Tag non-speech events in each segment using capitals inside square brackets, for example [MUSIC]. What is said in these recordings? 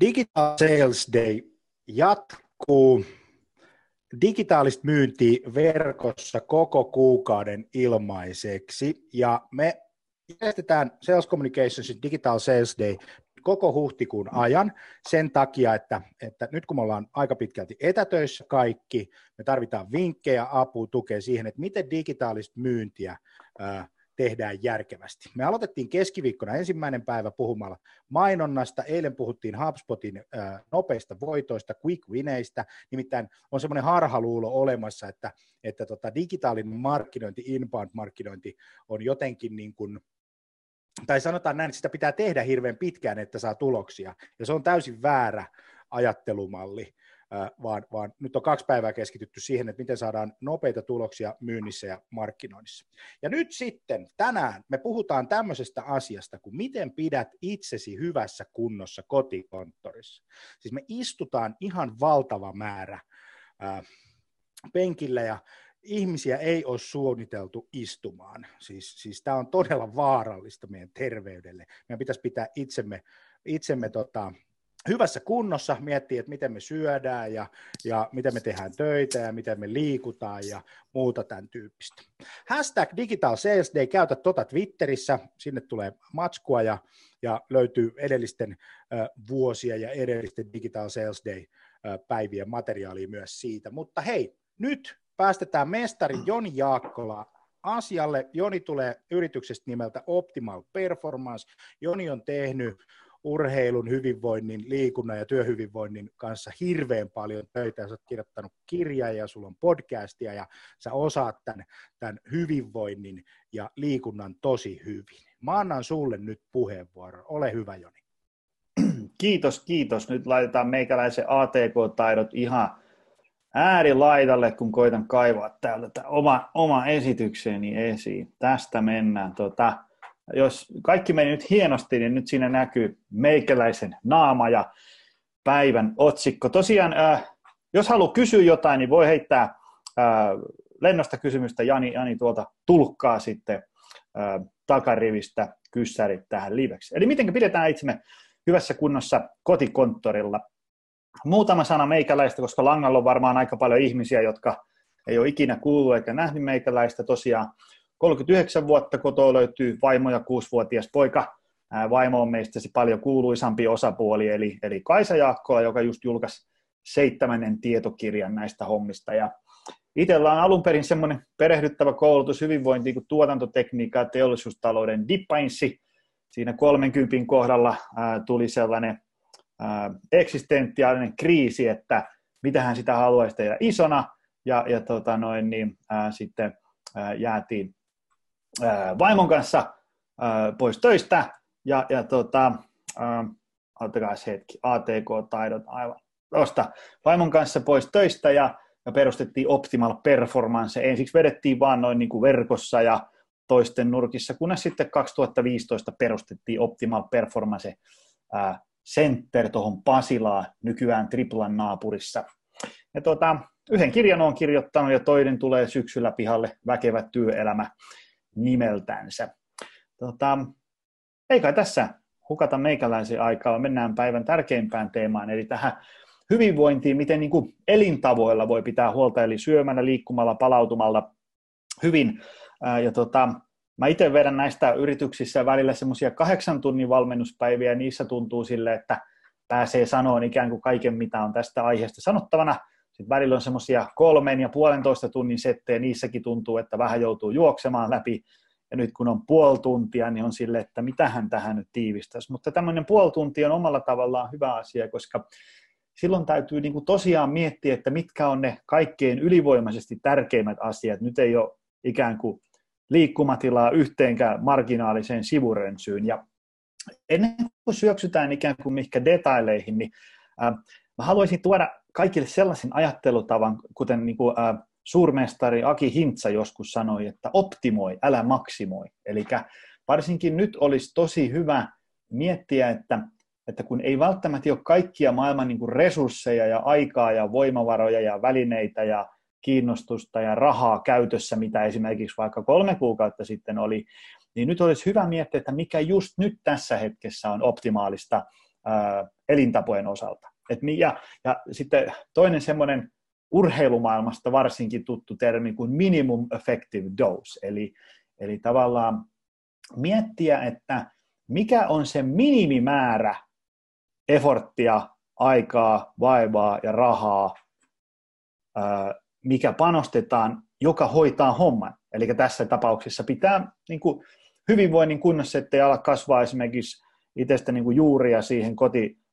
Digital Sales Day jatkuu. Digitaalista myyntiä verkossa koko kuukauden ilmaiseksi ja me järjestetään Sales Communicationsin Digital Sales Day koko huhtikuun ajan sen takia, että, että nyt kun me ollaan aika pitkälti etätöissä kaikki, me tarvitaan vinkkejä, apua, tukea siihen, että miten digitaalista myyntiä ää, tehdään järkevästi. Me aloitettiin keskiviikkona ensimmäinen päivä puhumalla mainonnasta, eilen puhuttiin HubSpotin nopeista voitoista, quick wineistä, nimittäin on semmoinen harhaluulo olemassa, että, että tota digitaalinen markkinointi, inbound-markkinointi on jotenkin niin kuin, tai sanotaan näin, että sitä pitää tehdä hirveän pitkään, että saa tuloksia, ja se on täysin väärä ajattelumalli vaan, vaan nyt on kaksi päivää keskitytty siihen, että miten saadaan nopeita tuloksia myynnissä ja markkinoinnissa. Ja nyt sitten tänään me puhutaan tämmöisestä asiasta, kuin miten pidät itsesi hyvässä kunnossa kotikonttorissa. Siis me istutaan ihan valtava määrä ää, penkillä ja ihmisiä ei ole suunniteltu istumaan. Siis, siis tämä on todella vaarallista meidän terveydelle. Meidän pitäisi pitää itsemme, itsemme tota, hyvässä kunnossa, miettiä, että miten me syödään ja, ja miten me tehdään töitä ja miten me liikutaan ja muuta tämän tyyppistä. Hashtag Digital Sales Day, käytä tota Twitterissä, sinne tulee matskua ja, ja löytyy edellisten äh, vuosia ja edellisten Digital Sales Day äh, päivien materiaalia myös siitä. Mutta hei, nyt päästetään mestari Joni Jaakkola asialle. Joni tulee yrityksestä nimeltä Optimal Performance. Joni on tehnyt urheilun, hyvinvoinnin, liikunnan ja työhyvinvoinnin kanssa hirveän paljon töitä. Sä oot kirjoittanut kirjaa ja sulla on podcastia ja sä osaat tämän, tämän hyvinvoinnin ja liikunnan tosi hyvin. Mä annan sulle nyt puheenvuoron. Ole hyvä, Joni. Kiitos, kiitos. Nyt laitetaan meikäläisen ATK-taidot ihan äärilaidalle, kun koitan kaivaa täältä oma, oma esitykseni esiin. Tästä mennään. Tota, jos kaikki meni nyt hienosti, niin nyt siinä näkyy meikäläisen naama ja päivän otsikko. Tosiaan, äh, jos haluaa kysyä jotain, niin voi heittää äh, lennosta kysymystä. Jani, Jani tuolta tulkkaa sitten äh, takarivistä kyssärit tähän liveksi. Eli miten pidetään itsemme hyvässä kunnossa kotikonttorilla. Muutama sana meikäläistä, koska langalla on varmaan aika paljon ihmisiä, jotka ei ole ikinä kuullut eikä nähnyt meikäläistä. Tosiaan 39 vuotta kotoa löytyy vaimo ja kuusivuotias poika. Vaimo on meistä se paljon kuuluisampi osapuoli, eli, eli Kaisa Jaakkola, joka just julkaisi seitsemännen tietokirjan näistä hommista. Ja itsellä on alun perin semmoinen perehdyttävä koulutus hyvinvointiin kuin tuotantotekniikka ja teollisuustalouden dippainssi. Siinä 30 kohdalla ää, tuli sellainen ää, eksistentiaalinen kriisi, että mitähän sitä haluaisi tehdä isona, ja, ja tota noin, niin, ää, sitten ää, jäätiin vaimon kanssa pois töistä ja, ja tota, ottakaa hetki, ATK-taidot aivan tuosta vaimon kanssa pois töistä ja, ja perustettiin Optimal Performance. Ensiksi vedettiin vaan noin niin kuin verkossa ja toisten nurkissa, kunnes sitten 2015 perustettiin Optimal Performance Center tuohon Pasilaan, nykyään Triplan naapurissa. Ja tota, yhden kirjan on kirjoittanut ja toinen tulee syksyllä pihalle, Väkevä työelämä nimeltänsä. Tota, ei kai tässä hukata meikäläisen aikaa, mennään päivän tärkeimpään teemaan, eli tähän hyvinvointiin, miten niin kuin elintavoilla voi pitää huolta, eli syömällä, liikkumalla, palautumalla hyvin. Ja tota, mä itse vedän näistä yrityksissä välillä semmoisia kahdeksan tunnin valmennuspäiviä, ja niissä tuntuu sille, että pääsee sanoon ikään kuin kaiken, mitä on tästä aiheesta sanottavana. Sitten välillä on semmoisia kolmen ja puolentoista tunnin settejä, niissäkin tuntuu, että vähän joutuu juoksemaan läpi. Ja nyt kun on puoli tuntia, niin on sille, että mitähän tähän nyt tiivistäisi. Mutta tämmöinen puoli tuntia on omalla tavallaan hyvä asia, koska silloin täytyy niin kuin tosiaan miettiä, että mitkä on ne kaikkein ylivoimaisesti tärkeimmät asiat. Nyt ei ole ikään kuin liikkumatilaa yhteenkään marginaaliseen sivurönsyyn. Ja ennen kuin syöksytään ikään kuin mihinkä detaileihin, niin mä haluaisin tuoda kaikille sellaisen ajattelutavan, kuten niin kuin, äh, suurmestari Aki Hintsa joskus sanoi, että optimoi, älä maksimoi. Eli varsinkin nyt olisi tosi hyvä miettiä, että, että kun ei välttämättä ole kaikkia maailman niin kuin resursseja ja aikaa ja voimavaroja ja välineitä ja kiinnostusta ja rahaa käytössä, mitä esimerkiksi vaikka kolme kuukautta sitten oli, niin nyt olisi hyvä miettiä, että mikä just nyt tässä hetkessä on optimaalista elintapojen osalta. Et, ja, ja sitten toinen semmoinen urheilumaailmasta varsinkin tuttu termi kuin minimum effective dose, eli, eli tavallaan miettiä, että mikä on se minimimäärä eforttia, aikaa, vaivaa ja rahaa, mikä panostetaan, joka hoitaa homman. Eli tässä tapauksessa pitää niin kuin, hyvinvoinnin kunnossa, ettei ala kasvaa esimerkiksi itsestä niin kuin juuria siihen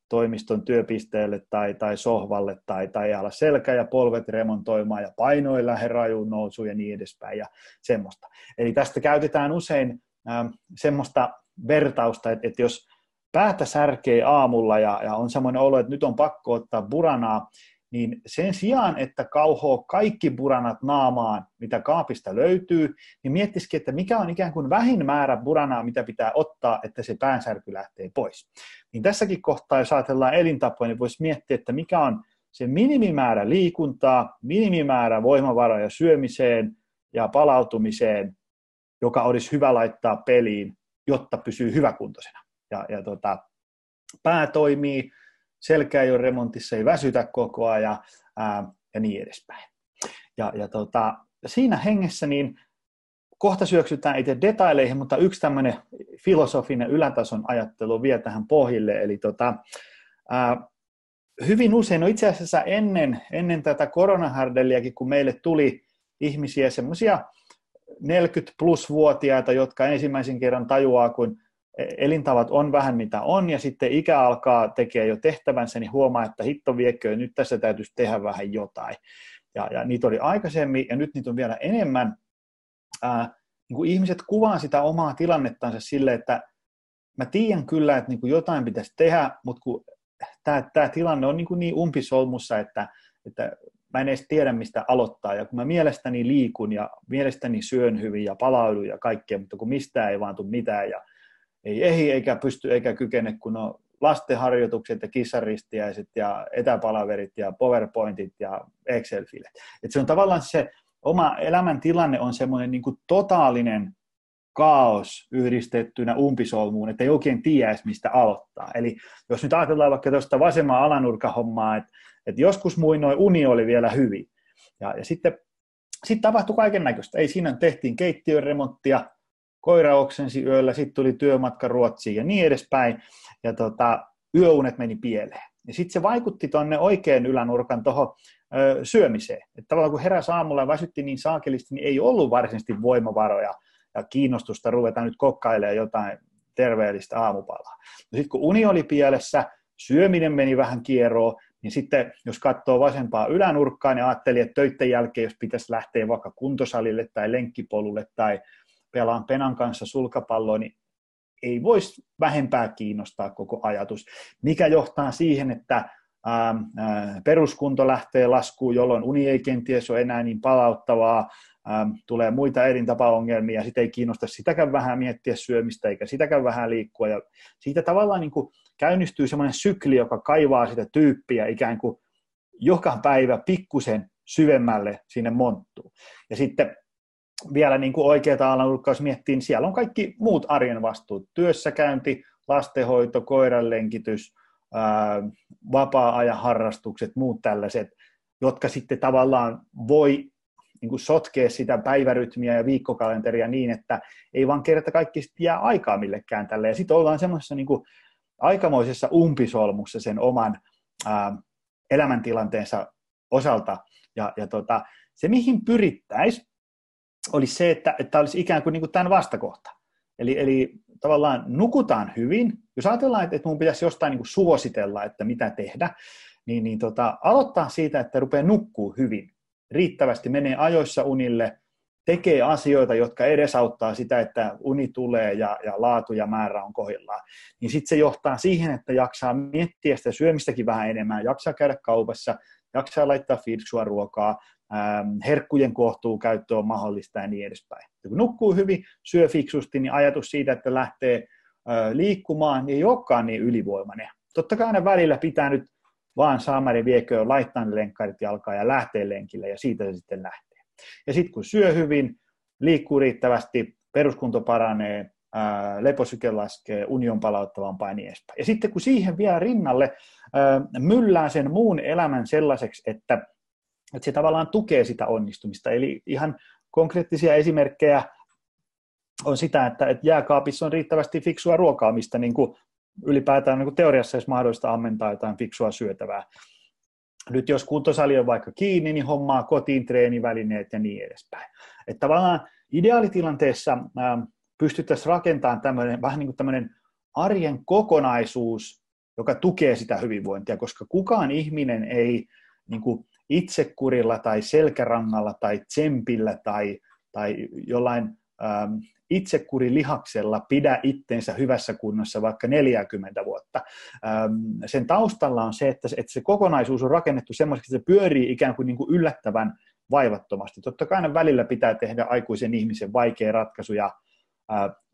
kotitoimiston työpisteelle tai, tai sohvalle tai, tai ala selkä ja polvet remontoimaan ja painoilla lähde rajuun nousuun ja niin edespäin ja semmoista. Eli tästä käytetään usein äh, semmoista vertausta, että, että jos päätä särkee aamulla ja, ja on semmoinen olo, että nyt on pakko ottaa buranaa, niin sen sijaan, että kauhoo kaikki buranat naamaan, mitä kaapista löytyy, niin miettisikin, että mikä on ikään kuin vähin määrä buranaa, mitä pitää ottaa, että se päänsärky lähtee pois. Niin tässäkin kohtaa, jos ajatellaan elintapoja, niin voisi miettiä, että mikä on se minimimäärä liikuntaa, minimimäärä voimavaroja syömiseen ja palautumiseen, joka olisi hyvä laittaa peliin, jotta pysyy hyväkuntoisena. Ja, ja tota, pää toimii, selkä ei ole remontissa, ei väsytä koko ajan ää, ja niin edespäin. Ja, ja tota, siinä hengessä niin kohta syöksytään itse detaileihin, mutta yksi tämmöinen filosofinen ylätason ajattelu vie tähän pohjille, eli tota, ää, hyvin usein, no itse asiassa ennen, ennen tätä koronahärdeliäkin, kun meille tuli ihmisiä, semmoisia 40 plus vuotiaita, jotka ensimmäisen kerran tajuaa, kun elintavat on vähän mitä on, ja sitten ikä alkaa tekee jo tehtävänsä, niin huomaa, että hitto viekö, nyt tässä täytyisi tehdä vähän jotain. Ja, ja niitä oli aikaisemmin, ja nyt niitä on vielä enemmän. Ää, niin kuin ihmiset kuvaa sitä omaa tilannettansa sille, että mä tiedän kyllä, että niin kuin jotain pitäisi tehdä, mutta kun tämä, tämä tilanne on niin, kuin niin umpisolmussa, että, että mä en edes tiedä, mistä aloittaa. Ja kun mä mielestäni liikun ja mielestäni syön hyvin ja palaudun ja kaikkea, mutta kun mistään ei vaan tule mitään ja ei ehdi eikä pysty eikä kykene, kun on lastenharjoitukset ja kissaristiäiset ja etäpalaverit ja PowerPointit ja Excel-filet. Et se on tavallaan se oma elämäntilanne on semmoinen niin totaalinen kaos yhdistettynä umpisolmuun, että ei oikein tiedä mistä aloittaa. Eli jos nyt ajatellaan vaikka tuosta vasemman alanurkahommaa, että, että joskus muinoin uni oli vielä hyvin. Ja, ja sitten, sitten tapahtui kaiken näköistä. Ei siinä tehtiin keittiön remonttia, koira oksensi yöllä, sitten tuli työmatka Ruotsiin ja niin edespäin, ja tota, yöunet meni pieleen. Ja sitten se vaikutti tuonne oikean ylänurkan tuohon syömiseen. Että tavallaan kun heräsi aamulla ja väsytti niin saakelisti, niin ei ollut varsinaisesti voimavaroja ja kiinnostusta ruveta nyt kokkailemaan jotain terveellistä aamupalaa. No sitten kun uni oli pielessä, syöminen meni vähän kierroon, niin sitten jos katsoo vasempaa ylänurkkaa, niin ajatteli, että töiden jälkeen, jos pitäisi lähteä vaikka kuntosalille tai lenkkipolulle tai pelaan Penan kanssa sulkapalloa, niin ei voisi vähempää kiinnostaa koko ajatus, mikä johtaa siihen, että ää, ää, peruskunto lähtee laskuun, jolloin uni ei kenties ole enää niin palauttavaa, ää, tulee muita elintapaongelmia, sitten ei kiinnosta sitäkään vähän miettiä syömistä eikä sitäkään vähän liikkua, ja siitä tavallaan niin kuin käynnistyy semmoinen sykli, joka kaivaa sitä tyyppiä ikään kuin joka päivä pikkusen syvemmälle sinne monttuun. Ja sitten vielä niin kuin oikeata alanurkkaus miettii, niin siellä on kaikki muut arjen vastuut. Työssäkäynti, lastenhoito, koiranlenkitys, vapaa-ajan harrastukset, muut tällaiset, jotka sitten tavallaan voi niin kuin sotkea sitä päivärytmiä ja viikkokalenteria niin, että ei vaan kerta kaikki jää aikaa millekään tälle. Ja sitten ollaan semmoisessa niin kuin aikamoisessa umpisolmussa sen oman ää, elämäntilanteensa osalta. Ja, ja tota, se, mihin pyrittäisiin, olisi se, että, että olisi ikään kuin, niin kuin tämän vastakohta. Eli, eli tavallaan nukutaan hyvin. Jos ajatellaan, että, että pitäisi jostain niin kuin suositella, että mitä tehdä, niin, niin tota, aloittaa siitä, että rupeaa nukkuu hyvin. Riittävästi menee ajoissa unille, tekee asioita, jotka edesauttaa sitä, että uni tulee ja, ja laatu ja määrä on kohdillaan. Niin sitten se johtaa siihen, että jaksaa miettiä sitä syömistäkin vähän enemmän, jaksaa käydä kaupassa, jaksaa laittaa fiksua ruokaa, Ähm, herkkujen kohtuu käyttö on mahdollista ja niin edespäin. Ja kun nukkuu hyvin, syö fiksusti, niin ajatus siitä, että lähtee liikkumaan, niin ei olekaan niin ylivoimainen. Totta kai aina välillä pitää nyt vaan saamari vieköön, laittaa ne lenkkarit jalkaan ja lähtee lenkille ja siitä se sitten lähtee. Ja sitten kun syö hyvin, liikkuu riittävästi, peruskunto paranee, leposyke laskee, union palauttavampaa ja niin edespäin. Ja sitten kun siihen vielä rinnalle ää, myllää sen muun elämän sellaiseksi, että, että se tavallaan tukee sitä onnistumista. Eli ihan konkreettisia esimerkkejä on sitä, että, että jääkaapissa on riittävästi fiksua ruokaa, mistä niin kuin ylipäätään niin kuin teoriassa olisi mahdollista ammentaa jotain fiksua syötävää. Nyt jos kuntosali on vaikka kiinni, niin hommaa kotiin treenivälineet ja niin edespäin. Että tavallaan ideaalitilanteessa ää, pystyttäisiin rakentamaan tämmöinen, vähän niin kuin tämmöinen arjen kokonaisuus, joka tukee sitä hyvinvointia, koska kukaan ihminen ei niin kuin itsekurilla tai selkärangalla tai tsempillä tai, tai jollain ähm, itsekurilihaksella pidä itsensä hyvässä kunnossa vaikka 40 vuotta. Sen taustalla on se, että, se kokonaisuus on rakennettu semmoiseksi, että se pyörii ikään kuin, niin kuin yllättävän vaivattomasti. Totta kai aina välillä pitää tehdä aikuisen ihmisen vaikea ratkaisu ja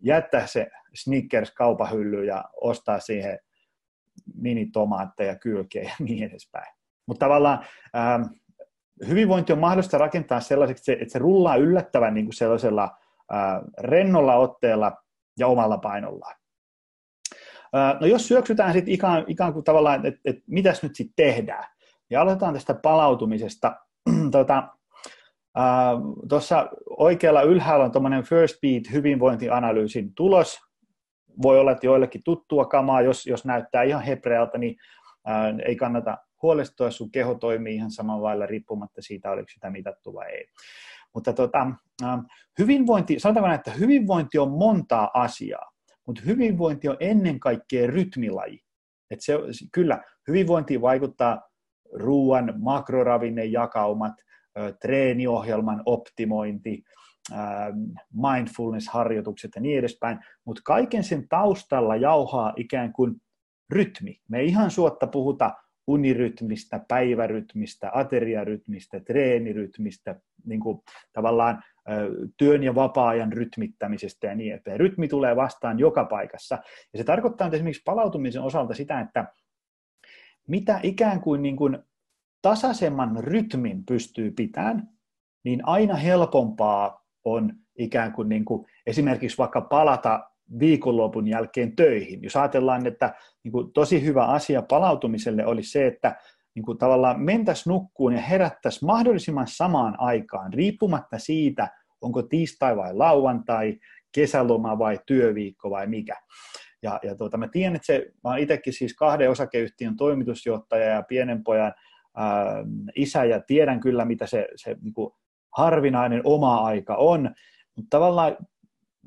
jättää se Snickers kaupahylly ja ostaa siihen minitomaatteja kylkeä ja niin edespäin. Mutta tavallaan hyvinvointi on mahdollista rakentaa sellaiseksi, että se rullaa yllättävän niin kuin sellaisella rennolla otteella ja omalla painollaan. No jos syöksytään sitten ikään, ikään kuin tavallaan, että et, mitäs nyt sitten tehdään, ja aloitetaan tästä palautumisesta. [CLEARS THROAT] tota, Tuossa oikealla ylhäällä on tuommoinen First Beat hyvinvointianalyysin tulos. Voi olla, että joillekin tuttua kamaa, jos, jos näyttää ihan hebrealta, niin ää, ei kannata huolestua, sun keho toimii ihan samalla lailla riippumatta siitä, oliko sitä mitattu vai ei. Mutta tota, hyvinvointi, sanotaanko näin, että hyvinvointi on montaa asiaa, mutta hyvinvointi on ennen kaikkea rytmilaji. Et se, kyllä, hyvinvointiin vaikuttaa ruoan makroravinnejakaumat, treeniohjelman optimointi, mindfulness-harjoitukset ja niin edespäin, mutta kaiken sen taustalla jauhaa ikään kuin rytmi. Me ei ihan suotta puhuta unirytmistä, päivärytmistä, ateriarytmistä, treenirytmistä, niin kuin tavallaan työn ja vapaa-ajan rytmittämisestä ja niin edelleen. Rytmi tulee vastaan joka paikassa. Ja se tarkoittaa esimerkiksi palautumisen osalta sitä, että mitä ikään kuin, niin kuin tasaisemman rytmin pystyy pitämään, niin aina helpompaa on ikään kuin, niin kuin esimerkiksi vaikka palata viikonlopun jälkeen töihin. Jos ajatellaan, että niin kuin tosi hyvä asia palautumiselle oli se, että niin kuin tavallaan mentäisiin nukkuun ja herättäisiin mahdollisimman samaan aikaan, riippumatta siitä, onko tiistai vai lauantai, kesäloma vai työviikko vai mikä. Ja, ja tuota, mä tiedän, että se, mä olen itsekin siis kahden osakeyhtiön toimitusjohtaja ja pienen pojan ää, isä ja tiedän kyllä, mitä se, se niin kuin harvinainen oma aika on, mutta tavallaan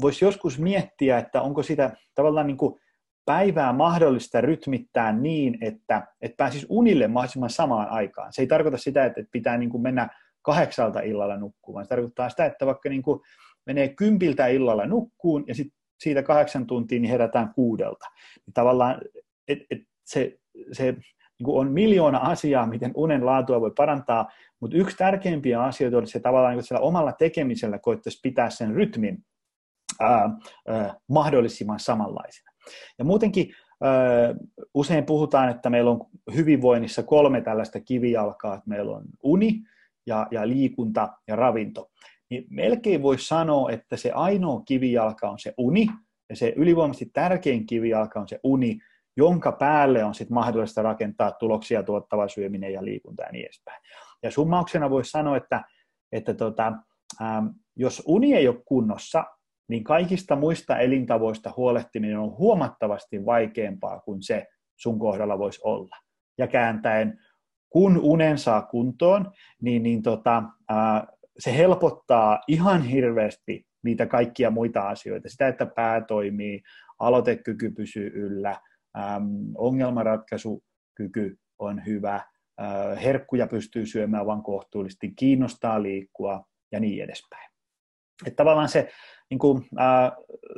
voisi joskus miettiä, että onko sitä tavallaan niin kuin päivää mahdollista rytmittää niin, että, että pääsisi unille mahdollisimman samaan aikaan. Se ei tarkoita sitä, että pitää niin kuin mennä kahdeksalta illalla nukkumaan. Se tarkoittaa sitä, että vaikka niin kuin menee kympiltä illalla nukkuun ja sitten siitä kahdeksan tuntia niin herätään kuudelta. Niin tavallaan et, et se, se niin kuin on miljoona asiaa, miten unen laatua voi parantaa, mutta yksi tärkeimpiä asioita olisi se tavallaan niin sillä omalla tekemisellä koittaisi pitää sen rytmin ää, ää, mahdollisimman samanlaisena. Ja muutenkin usein puhutaan, että meillä on hyvinvoinnissa kolme tällaista kivijalkaa, että meillä on uni ja, ja liikunta ja ravinto. Niin melkein voisi sanoa, että se ainoa kivijalka on se uni, ja se ylivoimaisesti tärkein kivijalka on se uni, jonka päälle on sitten mahdollista rakentaa tuloksia tuottava syöminen ja liikunta ja niin edespäin. Ja summauksena voisi sanoa, että, että tota, ähm, jos uni ei ole kunnossa, niin kaikista muista elintavoista huolehtiminen on huomattavasti vaikeampaa kuin se sun kohdalla voisi olla. Ja kääntäen, kun unen saa kuntoon, niin, niin tota, äh, se helpottaa ihan hirveästi niitä kaikkia muita asioita. Sitä, että pää toimii, aloitekyky pysyy yllä, ähm, ongelmanratkaisukyky on hyvä, äh, herkkuja pystyy syömään vain kohtuullisesti, kiinnostaa liikkua ja niin edespäin. Että tavallaan se niin kuin, äh,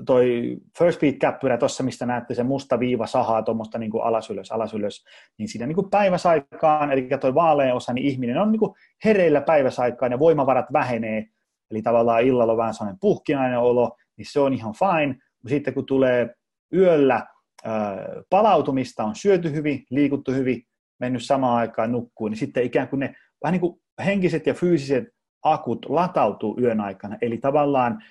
toi first beat käppyrä tuossa, mistä näette se musta viiva sahaa tuommoista niin kuin alas ylös, alas ylös, niin siinä niin kuin päiväsaikaan, eli toi vaalea osa, niin ihminen on niin kuin hereillä päiväsaikaan ja voimavarat vähenee, eli tavallaan illalla on vähän sellainen puhkinainen olo, niin se on ihan fine, mutta sitten kun tulee yöllä palautumista on syöty hyvin, liikuttu hyvin, mennyt samaan aikaan nukkuun, niin sitten ikään kuin ne vähän niin kuin henkiset ja fyysiset akut latautuu yön aikana. Eli tavallaan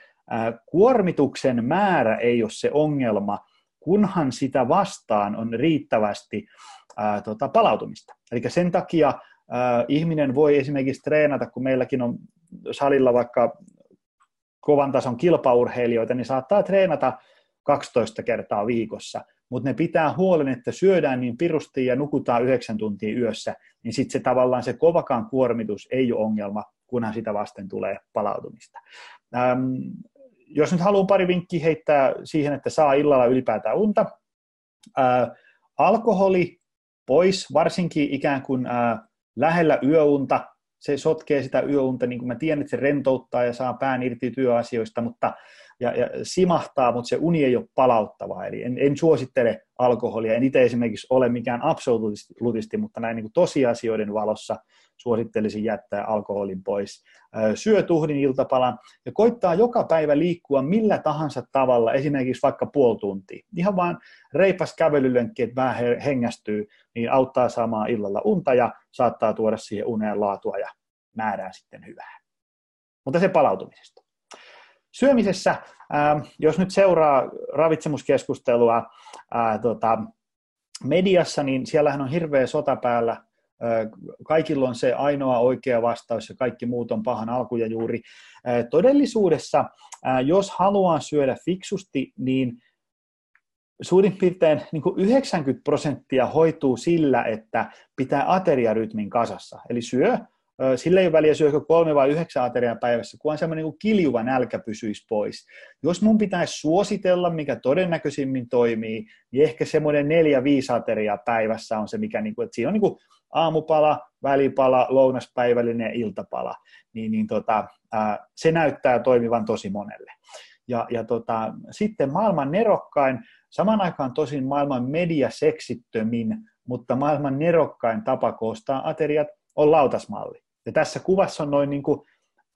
kuormituksen määrä ei ole se ongelma, kunhan sitä vastaan on riittävästi tota, palautumista. Eli sen takia ihminen voi esimerkiksi treenata, kun meilläkin on salilla vaikka kovan tason kilpaurheilijoita, niin saattaa treenata 12 kertaa viikossa, mutta ne pitää huolen, että syödään niin pirusti ja nukutaan 9 tuntia yössä, niin sitten se tavallaan se kovakaan kuormitus ei ole ongelma, kunhan sitä vasten tulee palautumista. Ähm, jos nyt haluan pari vinkkiä heittää siihen, että saa illalla ylipäätään unta, äh, alkoholi pois, varsinkin ikään kuin äh, lähellä yöunta, se sotkee sitä yöunta, niin kuin mä tiedän, että se rentouttaa ja saa pään irti työasioista, mutta ja, ja simahtaa, mutta se uni ei ole palauttavaa. Eli en, en suosittele alkoholia. En itse esimerkiksi ole mikään absoluutisti, mutta näin niin kuin tosiasioiden valossa suosittelisin jättää alkoholin pois. Syö tuhdin iltapalan ja koittaa joka päivä liikkua millä tahansa tavalla, esimerkiksi vaikka puoli tuntia. Ihan vaan reipas kävelylenkki, että vähän hengästyy, niin auttaa saamaan illalla unta ja saattaa tuoda siihen uneen laatua ja määrää sitten hyvää. Mutta se palautumisesta. Syömisessä, ää, jos nyt seuraa ravitsemuskeskustelua ää, tota, mediassa, niin siellähän on hirveä sota päällä. Ää, kaikilla on se ainoa oikea vastaus ja kaikki muut on pahan alkuja juuri. Ää, todellisuudessa, jos haluaa syödä fiksusti, niin suurin piirtein niin kuin 90 prosenttia hoituu sillä, että pitää ateriarytmin kasassa. Eli syö sillä ei ole väliä syökö kolme vai yhdeksän ateriaa päivässä, kunhan semmoinen niin kiljuva nälkä pysyisi pois. Jos mun pitäisi suositella, mikä todennäköisimmin toimii, niin ehkä semmoinen neljä, viisi ateriaa päivässä on se, mikä, niin kuin, että siinä on niin kuin aamupala, välipala, lounaspäivällinen ja iltapala. Niin, niin tota, ää, se näyttää toimivan tosi monelle. Ja, ja tota, sitten maailman nerokkain, saman aikaan tosin maailman mediaseksittömin, mutta maailman nerokkain tapa koostaa ateriat on lautasmalli. Ja tässä kuvassa on noin niin kuin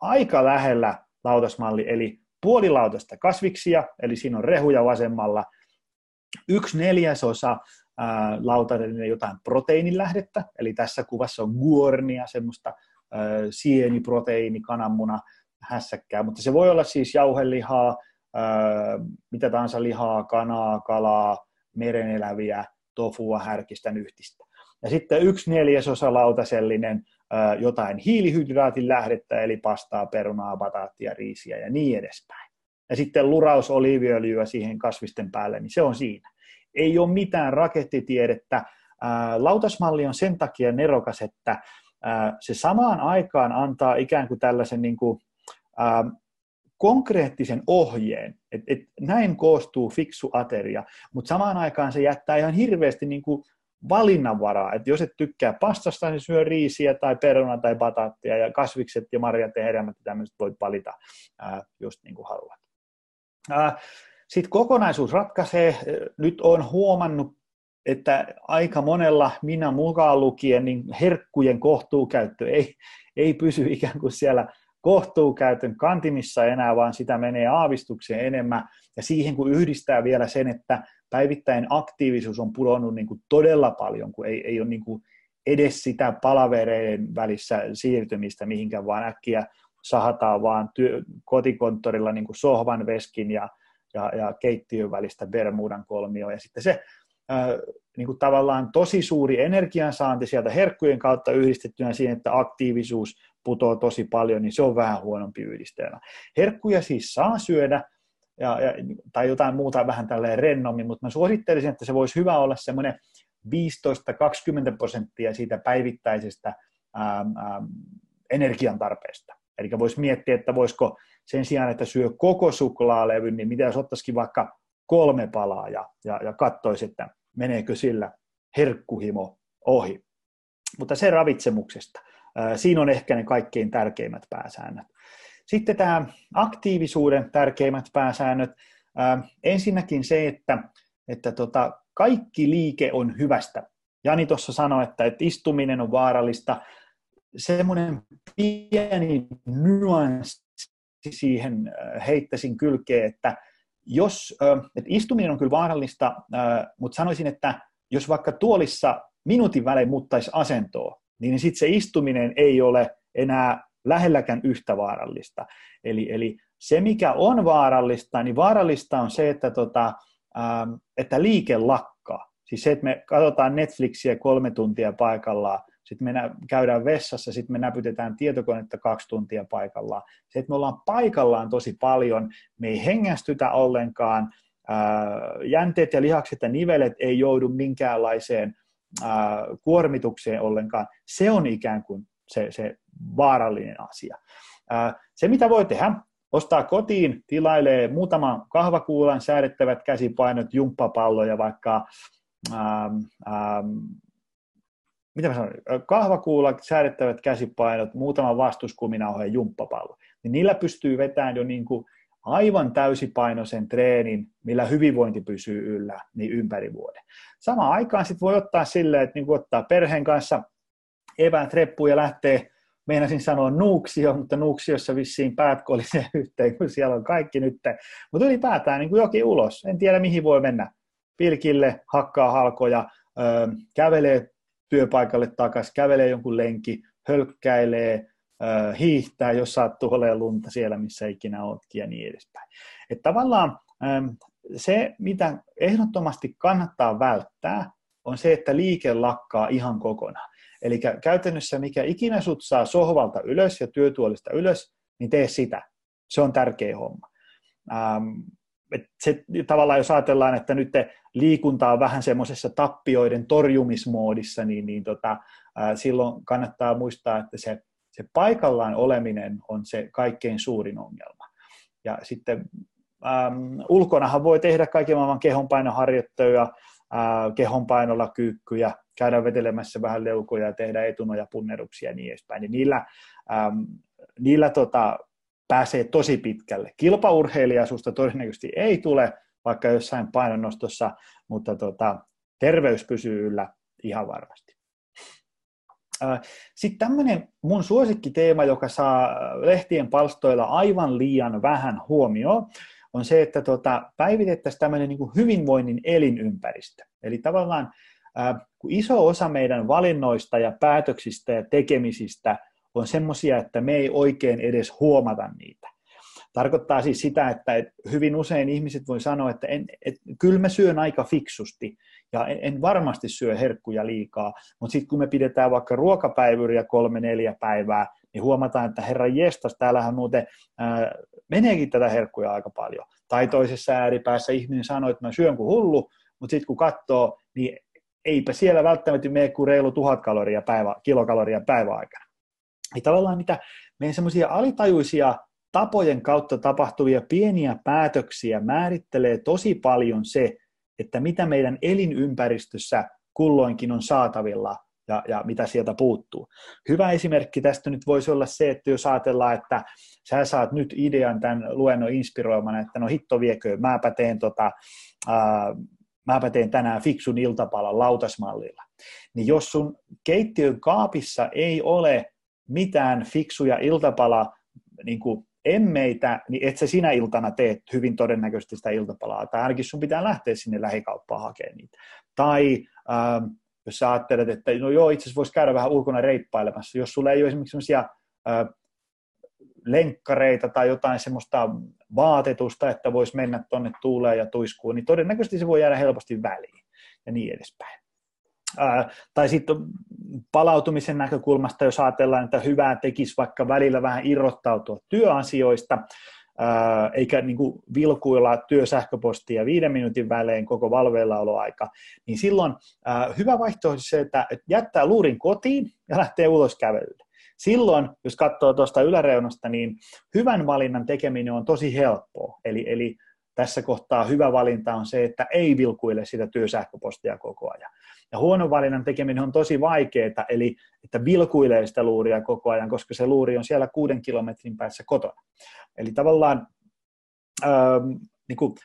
aika lähellä lautasmalli, eli puoli lautasta kasviksia, eli siinä on rehuja vasemmalla, yksi neljäsosa ää, jotain proteiinilähdettä, eli tässä kuvassa on guornia, semmoista ää, sieniproteiini, kananmuna, hässäkkää, mutta se voi olla siis jauhelihaa, mitä tahansa lihaa, kanaa, kalaa, mereneläviä, tofua, härkistä, nyhtistä. Ja sitten yksi neljäsosa lautasellinen jotain hiilihydraatin lähdettä, eli pastaa, perunaa, bataattia, riisiä ja niin edespäin. Ja sitten luraus oliiviöljyä siihen kasvisten päälle, niin se on siinä. Ei ole mitään rakettitiedettä. Lautasmalli on sen takia nerokas, että se samaan aikaan antaa ikään kuin tällaisen niin kuin, konkreettisen ohjeen, että et näin koostuu fiksu ateria, mutta samaan aikaan se jättää ihan hirveästi niin kuin valinnanvaraa, että jos et tykkää pastasta, niin syö riisiä tai peruna tai bataattia ja kasvikset ja marjat ja hedelmät ja tämmöiset voit valita ää, just niin kuin haluat. Sitten kokonaisuus ratkaisee. Nyt on huomannut, että aika monella, minä mukaan lukien, niin herkkujen kohtuukäyttö ei, ei pysy ikään kuin siellä kohtuukäytön kantimissa enää, vaan sitä menee aavistukseen enemmän. Ja siihen kun yhdistää vielä sen, että päivittäin aktiivisuus on pudonnut niin kuin todella paljon, kun ei, ei ole niin kuin edes sitä palavereiden välissä siirtymistä mihinkään, vaan äkkiä sahataan vaan työ, kotikonttorilla niin kuin sohvan, veskin ja, ja, ja keittiön välistä Bermudan kolmio. Ja sitten se äh, niin kuin tavallaan tosi suuri energiansaanti sieltä herkkujen kautta yhdistettynä siihen, että aktiivisuus putoo tosi paljon, niin se on vähän huonompi yhdistelmä. Herkkuja siis saa syödä, ja, ja, tai jotain muuta vähän tälleen rennommin, mutta mä suosittelisin, että se voisi hyvä olla semmoinen 15-20 prosenttia siitä päivittäisestä ää, ää, energian tarpeesta. Eli voisi miettiä, että voisiko sen sijaan, että syö koko suklaalevyn, niin mitä jos ottaisikin vaikka kolme palaa ja, ja, ja katsoisi, että meneekö sillä herkkuhimo ohi. Mutta se ravitsemuksesta. Ää, siinä on ehkä ne kaikkein tärkeimmät pääsäännöt. Sitten tämä aktiivisuuden tärkeimmät pääsäännöt. ensinnäkin se, että, että tota, kaikki liike on hyvästä. Jani tuossa sanoi, että, että istuminen on vaarallista. Semmoinen pieni nyanssi siihen heittäisin kylkeen, että jos, että istuminen on kyllä vaarallista, mutta sanoisin, että jos vaikka tuolissa minuutin välein muuttaisi asentoa, niin sitten se istuminen ei ole enää lähelläkään yhtä vaarallista. Eli, eli Se, mikä on vaarallista, niin vaarallista on se, että, tota, ähm, että liike lakkaa. Siis se, että me katsotaan Netflixiä kolme tuntia paikallaan, sitten me käydään vessassa, sitten me näpytetään tietokonetta kaksi tuntia paikallaan. Se, että me ollaan paikallaan tosi paljon, me ei hengästytä ollenkaan, jänteet ja lihakset ja nivelet ei joudu minkäänlaiseen kuormitukseen ollenkaan. Se on ikään kuin se, se vaarallinen asia. Se, mitä voi tehdä, ostaa kotiin, tilailee muutaman kahvakuulan, säädettävät käsipainot, jumppapalloja, vaikka ähm, ähm, mitä mä sanon, kahvakuulla säädettävät käsipainot, muutama vastuskuminauha ja jumppapallo, niin niillä pystyy vetämään jo niin kuin aivan täysipainoisen treenin, millä hyvinvointi pysyy yllä niin ympäri vuoden. Samaan aikaan sitten voi ottaa silleen, että niin ottaa perheen kanssa eväät reppuun ja lähtee, meinasin sanoa nuuksio, mutta nuuksiossa vissiin päät kolisee yhteen, kun siellä on kaikki nyt. Mutta ylipäätään niin kuin jokin ulos, en tiedä mihin voi mennä. Pilkille, hakkaa halkoja, kävelee työpaikalle takaisin, kävelee jonkun lenki, hölkkäilee, hiihtää, jos sattuu olemaan lunta siellä, missä ikinä oletkin ja niin edespäin. Että tavallaan se, mitä ehdottomasti kannattaa välttää, on se, että liike lakkaa ihan kokonaan. Eli käytännössä mikä ikinä sut saa sohvalta ylös ja työtuolista ylös, niin tee sitä. Se on tärkeä homma. Ähm, et se, tavallaan jos ajatellaan, että nyt liikunta on vähän semmoisessa tappioiden torjumismoodissa, niin, niin tota, ää, silloin kannattaa muistaa, että se se paikallaan oleminen on se kaikkein suurin ongelma. Ja sitten ähm, ulkonahan voi tehdä kaiken maailman kehonpainoharjoitteluja, äh, kehonpainolla kyykkyjä, käydä vetelemässä vähän leukoja ja tehdä etunoja punneruksia ja niin edespäin. Niin niillä ähm, niillä tota, pääsee tosi pitkälle. Kilpaurheilijasusta todennäköisesti ei tule, vaikka jossain painonnostossa, mutta tota, terveys pysyy yllä ihan varmasti. Sitten tämmöinen mun suosikkiteema, joka saa lehtien palstoilla aivan liian vähän huomioon, on se, että tota, päivitettäisiin tämmöinen niin hyvinvoinnin elinympäristö. Eli tavallaan kun iso osa meidän valinnoista ja päätöksistä ja tekemisistä on semmoisia, että me ei oikein edes huomata niitä. Tarkoittaa siis sitä, että hyvin usein ihmiset voi sanoa, että en, et, kyllä mä syön aika fiksusti ja en, en varmasti syö herkkuja liikaa, mutta sitten kun me pidetään vaikka ruokapäivyriä kolme neljä päivää, niin huomataan, että herra jestas, täällähän muuten ää, meneekin tätä herkkuja aika paljon. Tai toisessa ääripäässä ihminen sanoo, että mä syön kuin hullu, mutta sitten kun katsoo, niin eipä siellä välttämättä mene kuin reilu tuhat kaloria päivä, kilokaloria päiväaikana. Eli tavallaan mitä meidän semmoisia alitajuisia tapojen kautta tapahtuvia pieniä päätöksiä määrittelee tosi paljon se, että mitä meidän elinympäristössä kulloinkin on saatavilla ja, ja mitä sieltä puuttuu. Hyvä esimerkki tästä nyt voisi olla se, että jos ajatellaan, että sä saat nyt idean tämän luennon inspiroimana, että no hitto viekö, mäpä teen, tota, ää, mäpä teen tänään fiksun iltapalan lautasmallilla. Niin jos sun keittiön kaapissa ei ole mitään fiksuja iltapala niin kuin emmeitä, niin et sä sinä iltana teet hyvin todennäköisesti sitä iltapalaa, tai ainakin sun pitää lähteä sinne lähikauppaan hakemaan niitä. Tai ähm, jos sä ajattelet, että no joo, itse asiassa voisi käydä vähän ulkona reippailemassa, jos sulla ei ole esimerkiksi sellaisia äh, lenkkareita tai jotain semmoista vaatetusta, että voisi mennä tuonne tuuleen ja tuiskuun, niin todennäköisesti se voi jäädä helposti väliin ja niin edespäin. Ää, tai sitten palautumisen näkökulmasta, jos ajatellaan, että hyvää tekisi vaikka välillä vähän irrottautua työasioista, ää, eikä niin kuin vilkuilla työsähköpostia viiden minuutin välein koko valveillaoloaika, niin silloin ää, hyvä vaihtoehto on se, että jättää luurin kotiin ja lähtee ulos kävelylle. Silloin, jos katsoo tuosta yläreunasta, niin hyvän valinnan tekeminen on tosi helppoa. Eli, eli tässä kohtaa hyvä valinta on se, että ei vilkuile sitä työsähköpostia koko ajan. Ja huonon valinnan tekeminen on tosi vaikeaa, eli että vilkuilee sitä luuria koko ajan, koska se luuri on siellä kuuden kilometrin päässä kotona. Eli tavallaan ähm, niin kuin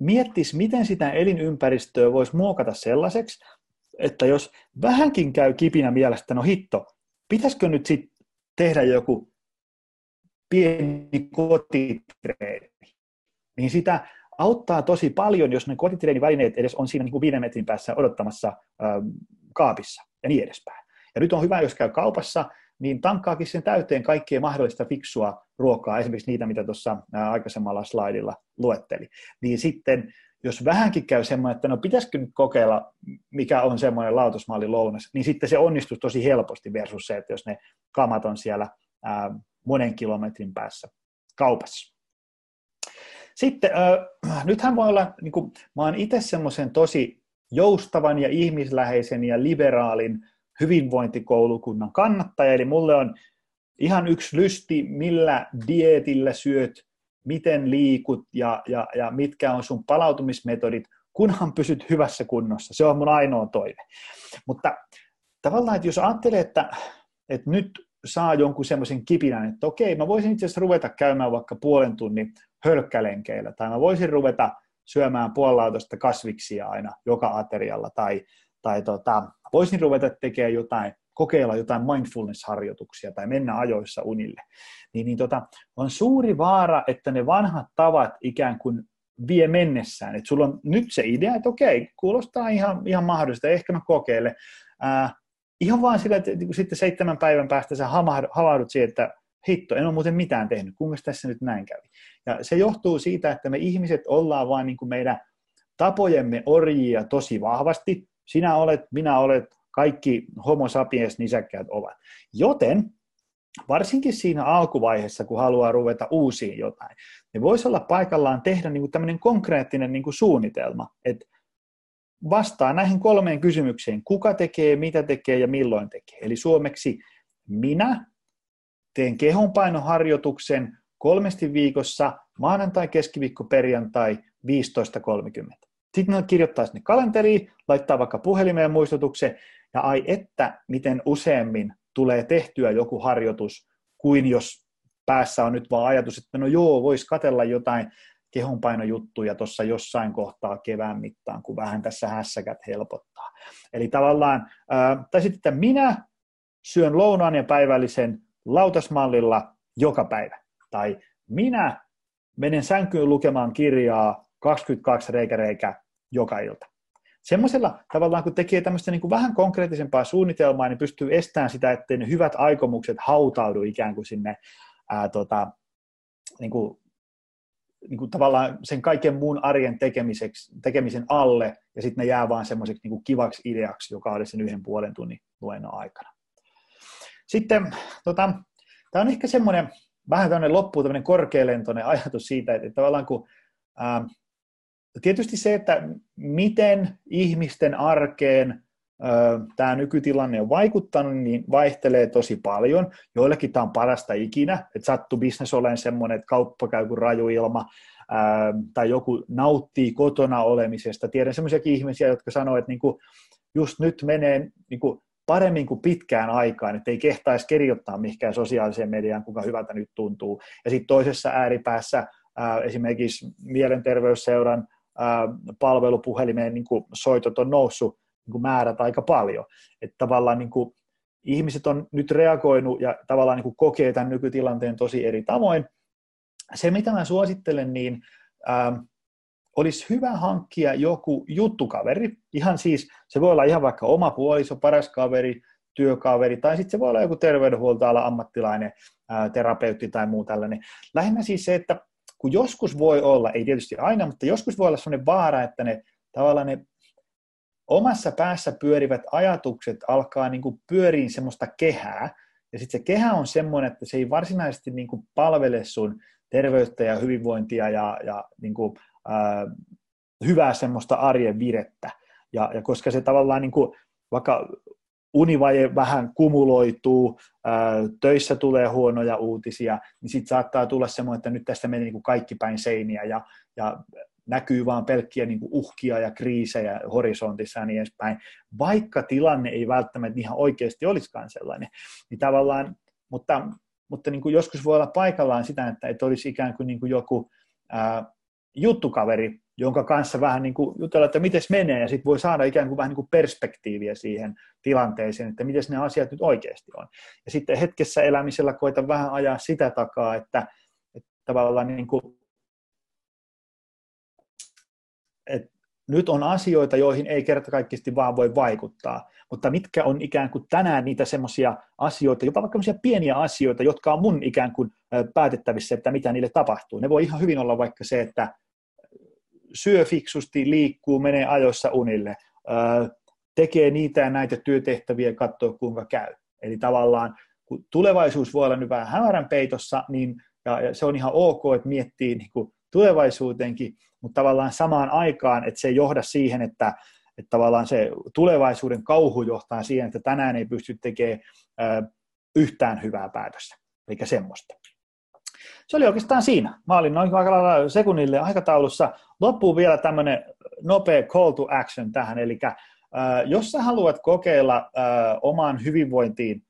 miettisi, miten sitä elinympäristöä voisi muokata sellaiseksi, että jos vähänkin käy kipinä mielestä, no hitto, pitäisikö nyt sitten tehdä joku pieni kotitreeni, niin sitä auttaa tosi paljon, jos ne kotitreenivälineet edes on siinä niin viiden metrin päässä odottamassa ähm, kaapissa ja niin edespäin. Ja nyt on hyvä, jos käy kaupassa, niin tankkaakin sen täyteen kaikkea mahdollista fiksua ruokaa, esimerkiksi niitä, mitä tuossa aikaisemmalla slaidilla luetteli. Niin sitten, jos vähänkin käy semmoinen, että no pitäisikö nyt kokeilla, mikä on semmoinen lautusmalli lounas, niin sitten se onnistuu tosi helposti versus se, että jos ne kamat on siellä ää, monen kilometrin päässä kaupassa. Sitten, äh, nythän voi olla, niin kuin, mä oon itse semmoisen tosi joustavan ja ihmisläheisen ja liberaalin hyvinvointikoulukunnan kannattaja, eli mulle on ihan yksi lysti, millä dietillä syöt, miten liikut ja, ja, ja mitkä on sun palautumismetodit, kunhan pysyt hyvässä kunnossa. Se on mun ainoa toive. Mutta tavallaan, että jos ajattelee, että, että nyt saa jonkun semmoisen kipinän, että okei, mä voisin itse asiassa ruveta käymään vaikka puolen tunnin hölkkälenkeillä, tai mä voisin ruveta syömään puolilautosta kasviksia aina joka aterialla, tai, tai tota, voisin ruveta tekemään jotain, kokeilla jotain mindfulness-harjoituksia tai mennä ajoissa unille, niin, niin tota, on suuri vaara, että ne vanhat tavat ikään kuin vie mennessään. Et sulla on nyt se idea, että okei, kuulostaa ihan, ihan mahdollista, ehkä mä kokeilen. Ää, ihan vaan sillä, että sitten seitsemän päivän päästä sä havahdut siihen, että hitto, en ole muuten mitään tehnyt, kuinka tässä nyt näin kävi. Ja se johtuu siitä, että me ihmiset ollaan vaan niin kuin meidän tapojemme orjia tosi vahvasti. Sinä olet, minä olet, kaikki homo sapiens nisäkkäät ovat. Joten varsinkin siinä alkuvaiheessa, kun haluaa ruveta uusiin jotain, niin voisi olla paikallaan tehdä niin kuin tämmöinen konkreettinen niin kuin suunnitelma, että vastaa näihin kolmeen kysymykseen, kuka tekee, mitä tekee ja milloin tekee. Eli suomeksi minä teen kehonpainoharjoituksen kolmesti viikossa, maanantai, keskiviikko, perjantai 15.30. Sitten ne kirjoittaa sinne kalenteriin, laittaa vaikka puhelimeen muistutuksen, ja ai että, miten useammin tulee tehtyä joku harjoitus, kuin jos päässä on nyt vaan ajatus, että no joo, voisi katella jotain kehonpainojuttuja tuossa jossain kohtaa kevään mittaan, kun vähän tässä hässäkät helpottaa. Eli tavallaan, tai sitten, että minä syön lounaan ja päivällisen lautasmallilla joka päivä. Tai minä menen sänkyyn lukemaan kirjaa 22 reikä reikä joka ilta. Semmoisella tavallaan, kun tekee tämmöistä niin kuin vähän konkreettisempaa suunnitelmaa, niin pystyy estämään sitä, ettei ne hyvät aikomukset hautaudu ikään kuin sinne ää, tota, niin kuin, niin kuin tavallaan sen kaiken muun arjen tekemiseksi, tekemisen alle, ja sitten ne jää vaan semmoiseksi niin kuin kivaksi ideaksi, joka oli sen yhden puolen tunnin luennon aikana. Sitten tota, tämä on ehkä semmoinen vähän tämmöinen loppuun tämmöinen korkealentoinen ajatus siitä, että, että tavallaan kun ää, tietysti se, että miten ihmisten arkeen tämä nykytilanne on vaikuttanut, niin vaihtelee tosi paljon. Joillekin tämä on parasta ikinä, että sattuu bisnes olemaan semmoinen, että kauppa käy kuin raju ilma, ää, tai joku nauttii kotona olemisesta. Tiedän semmoisiakin ihmisiä, jotka sanoo, että niinku, just nyt menee niinku, paremmin kuin pitkään aikaan, että ei kehtaisi kirjoittaa mihinkään sosiaaliseen mediaan, kuinka hyvältä nyt tuntuu. Ja sitten toisessa ääripäässä ää, esimerkiksi Mielenterveysseuran palvelupuhelimeen niin kuin soitot on noussut niin kuin määrät aika paljon. Että tavallaan niin kuin, ihmiset on nyt reagoinut ja tavallaan niin kuin kokee tämän nykytilanteen tosi eri tavoin. Se, mitä mä suosittelen, niin ää, olisi hyvä hankkia joku juttukaveri, ihan siis, se voi olla ihan vaikka oma puoliso, paras kaveri, työkaveri, tai sitten se voi olla joku terveydenhuoltoala ammattilainen, ää, terapeutti tai muu tällainen. Lähinnä siis se, että kun joskus voi olla, ei tietysti aina, mutta joskus voi olla sellainen vaara, että ne tavallaan ne omassa päässä pyörivät ajatukset alkaa niin kuin pyöriin semmoista kehää, ja sitten se kehä on semmoinen, että se ei varsinaisesti niin kuin palvele sun terveyttä ja hyvinvointia ja, ja niin kuin, ää, hyvää semmoista arjen virettä. Ja, ja koska se tavallaan niin kuin, vaikka univaje vähän kumuloituu, töissä tulee huonoja uutisia, niin sitten saattaa tulla semmoinen, että nyt tästä menee niin kaikki päin seiniä ja, ja näkyy vaan pelkkiä niin kuin uhkia ja kriisejä horisontissa ja niin edespäin, vaikka tilanne ei välttämättä ihan oikeasti olisikaan sellainen. Niin tavallaan, mutta, mutta niin kuin joskus voi olla paikallaan sitä, että, että olisi ikään kuin, niin kuin joku ää, juttukaveri, jonka kanssa vähän niin kuin jutella, että miten menee, ja sitten voi saada ikään kuin vähän niin kuin perspektiiviä siihen tilanteeseen, että miten ne asiat nyt oikeasti on. Ja sitten hetkessä elämisellä koita vähän ajaa sitä takaa, että, että tavallaan niin kuin, että nyt on asioita, joihin ei kertakaikkisesti vaan voi vaikuttaa, mutta mitkä on ikään kuin tänään niitä semmoisia asioita, jopa vaikka pieniä asioita, jotka on mun ikään kuin päätettävissä, että mitä niille tapahtuu. Ne voi ihan hyvin olla vaikka se, että syö fiksusti, liikkuu, menee ajoissa unille, tekee niitä ja näitä työtehtäviä ja katsoo kuinka käy. Eli tavallaan kun tulevaisuus voi olla nyt vähän hämärän peitossa, niin ja, ja se on ihan ok, että miettii niin kuin tulevaisuuteenkin, mutta tavallaan samaan aikaan, että se ei johda siihen, että, että tavallaan se tulevaisuuden kauhu johtaa siihen, että tänään ei pysty tekemään yhtään hyvää päätöstä, eikä semmoista. Se oli oikeastaan siinä. Mä olin noin aika lailla sekunnille aikataulussa. Loppuu vielä tämmöinen nopea call to action tähän, eli jos sä haluat kokeilla omaan hyvinvointiin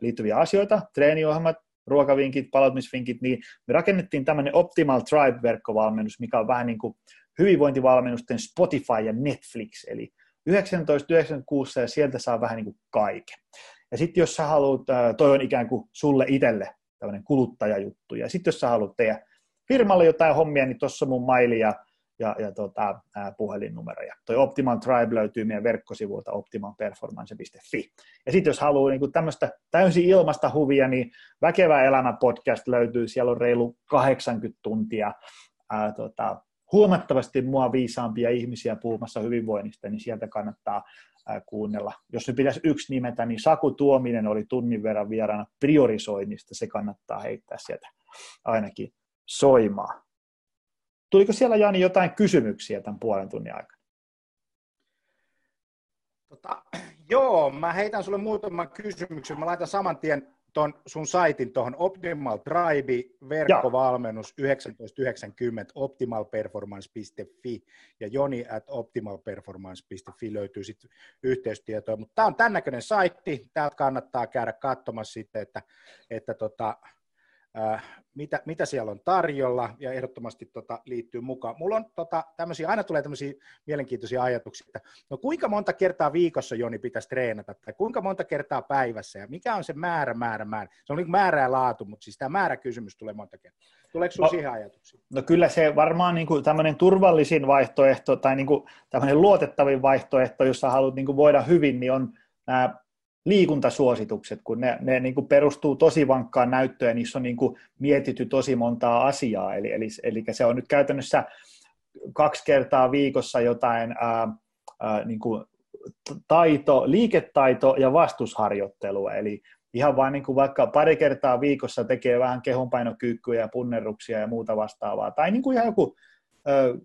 liittyviä asioita, treeniohjelmat, ruokavinkit, palautumisvinkit, niin me rakennettiin tämmöinen Optimal Tribe-verkkovalmennus, mikä on vähän niin kuin hyvinvointivalmennusten Spotify ja Netflix, eli 1996 ja sieltä saa vähän niin kuin kaiken. Ja sitten jos sä haluat, toi on ikään kuin sulle itselle tämmöinen kuluttajajuttu, ja sitten jos sä haluat tehdä firmalle jotain hommia, niin tuossa mun maili ja ja, ja tota, ää, puhelinnumeroja. Toi Optimal Tribe löytyy meidän verkkosivuilta optimalperformance.fi. Ja sitten jos haluaa niin tämmöistä täysin ilmasta huvia, niin Väkevä elämä podcast löytyy, siellä on reilu 80 tuntia ää, tota, huomattavasti mua viisaampia ihmisiä puhumassa hyvinvoinnista, niin sieltä kannattaa ää, kuunnella. Jos nyt pitäisi yksi nimetä, niin Saku Tuominen oli tunnin verran vieraana priorisoinnista, se kannattaa heittää sieltä ainakin soimaan. Tuliko siellä Jani jotain kysymyksiä tämän puolen tunnin aikana? Tota, [CLEARS THROAT] joo, mä heitän sulle muutaman kysymyksen. Mä laitan saman tien ton sun saitin tuohon Optimal Tribe, verkkovalmennus 1990, optimalperformance.fi ja joni at optimalperformance.fi löytyy sitten yhteystietoa. Mutta tämä on tämän näköinen saitti, täältä kannattaa käydä katsomassa sitten, että, että tota, mitä, mitä siellä on tarjolla ja ehdottomasti tota, liittyy mukaan. Mulla on tota, tämmöisiä, aina tulee tämmöisiä mielenkiintoisia ajatuksia, että no kuinka monta kertaa viikossa Joni pitäisi treenata tai kuinka monta kertaa päivässä ja mikä on se määrä, määrä, määrä. Se on niin määrä ja laatu, mutta siis tämä määräkysymys tulee monta kertaa. Tuleeko sinulla no, siihen ajatuksia? No kyllä se varmaan niin kuin tämmöinen turvallisin vaihtoehto tai niin kuin tämmöinen luotettavin vaihtoehto, jossa haluat niin kuin voida hyvin, niin on nämä liikuntasuositukset, kun ne, ne niin kuin perustuu tosi vankkaan näyttöön ja niissä on niin kuin mietitty tosi montaa asiaa. Eli, eli, eli se on nyt käytännössä kaksi kertaa viikossa jotain ää, ää, niin kuin taito, liiketaito ja vastusharjoittelua. Eli ihan vain niin kuin vaikka pari kertaa viikossa tekee vähän kehonpainokyykkyjä ja punnerruksia ja muuta vastaavaa. Tai niin kuin ihan joku ö,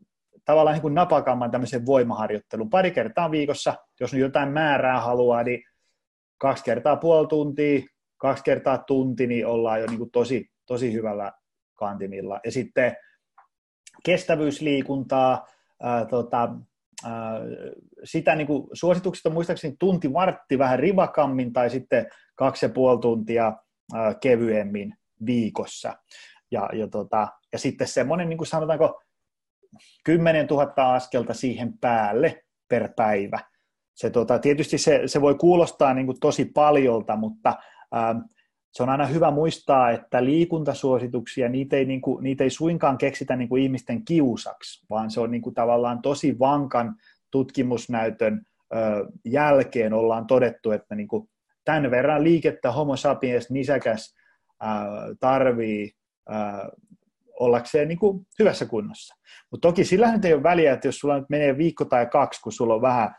tavallaan niin kuin napakamman tämmöisen voimaharjoittelun pari kertaa viikossa, jos nyt jotain määrää haluaa, niin kaksi kertaa puoli tuntia, kaksi kertaa tunti, niin ollaan jo niin kuin tosi, tosi hyvällä kantimilla. Ja sitten kestävyysliikuntaa, ää, tota, ää, sitä niin kuin, suositukset on muistaakseni tunti vartti vähän rivakammin tai sitten kaksi ja puoli tuntia ää, kevyemmin viikossa. Ja, ja, tota, ja sitten semmoinen, niin kuin sanotaanko, 10 000 askelta siihen päälle per päivä se, tota, tietysti se, se voi kuulostaa niin kuin tosi paljolta, mutta ähm, se on aina hyvä muistaa, että liikuntasuosituksia, niitä ei, niin kuin, niitä ei suinkaan keksitä niin kuin ihmisten kiusaksi, vaan se on niin kuin tavallaan tosi vankan tutkimusnäytön ö, jälkeen ollaan todettu, että niin kuin tämän verran liikettä homo sapiens nisäkäs ö, tarvii ö, ollakseen niin kuin hyvässä kunnossa. Mutta toki sillä ei ole väliä, että jos sulla nyt menee viikko tai kaksi, kun sulla on vähän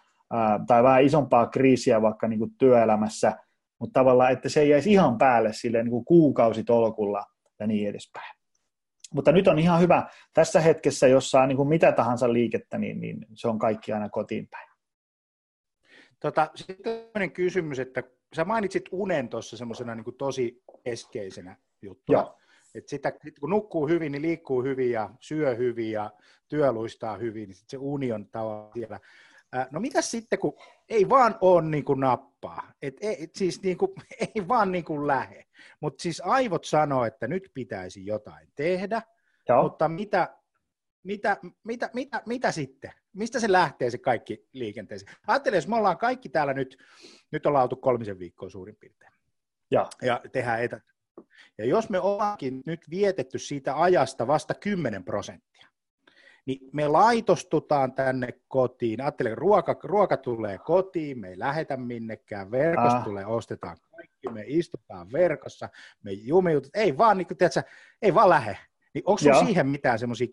tai vähän isompaa kriisiä vaikka niin kuin työelämässä, mutta tavallaan, että se ei jäisi ihan päälle sille niin kuin kuukausitolkulla ja niin edespäin. Mutta nyt on ihan hyvä tässä hetkessä, jossa on niin kuin mitä tahansa liikettä, niin, niin se on kaikki aina kotiin päin. Tota, sitten kysymys, että sä mainitsit unen tuossa semmoisena niin tosi keskeisenä juttuna. Joo. Et sitä, kun nukkuu hyvin, niin liikkuu hyvin ja syö hyvin ja työ luistaa hyvin, niin sit se uni on tavallaan siellä. No mitä sitten, kun ei vaan ole niin kuin nappaa, et, ei, et siis niin kuin, [LAUGHS] ei vaan niin kuin lähe, mutta siis aivot sanoo, että nyt pitäisi jotain tehdä, Joo. mutta mitä, mitä, mitä, mitä, mitä sitten? Mistä se lähtee se kaikki liikenteeseen? Ajattelen, jos me ollaan kaikki täällä nyt, nyt ollaan oltu kolmisen viikkoa suurin piirtein, ja, ja tehdään etä. Ja jos me ollaankin nyt vietetty siitä ajasta vasta 10 prosenttia, niin me laitostutaan tänne kotiin. Ajattelen, ruoka, ruoka tulee kotiin, me ei lähetä minnekään, verkosta ah. tulee, ostetaan kaikki, me istutaan verkossa, me jumiutetaan, ei vaan, niin kuin, tiedätkö, ei vaan lähe. Niin onko sinulla siihen mitään semmoisia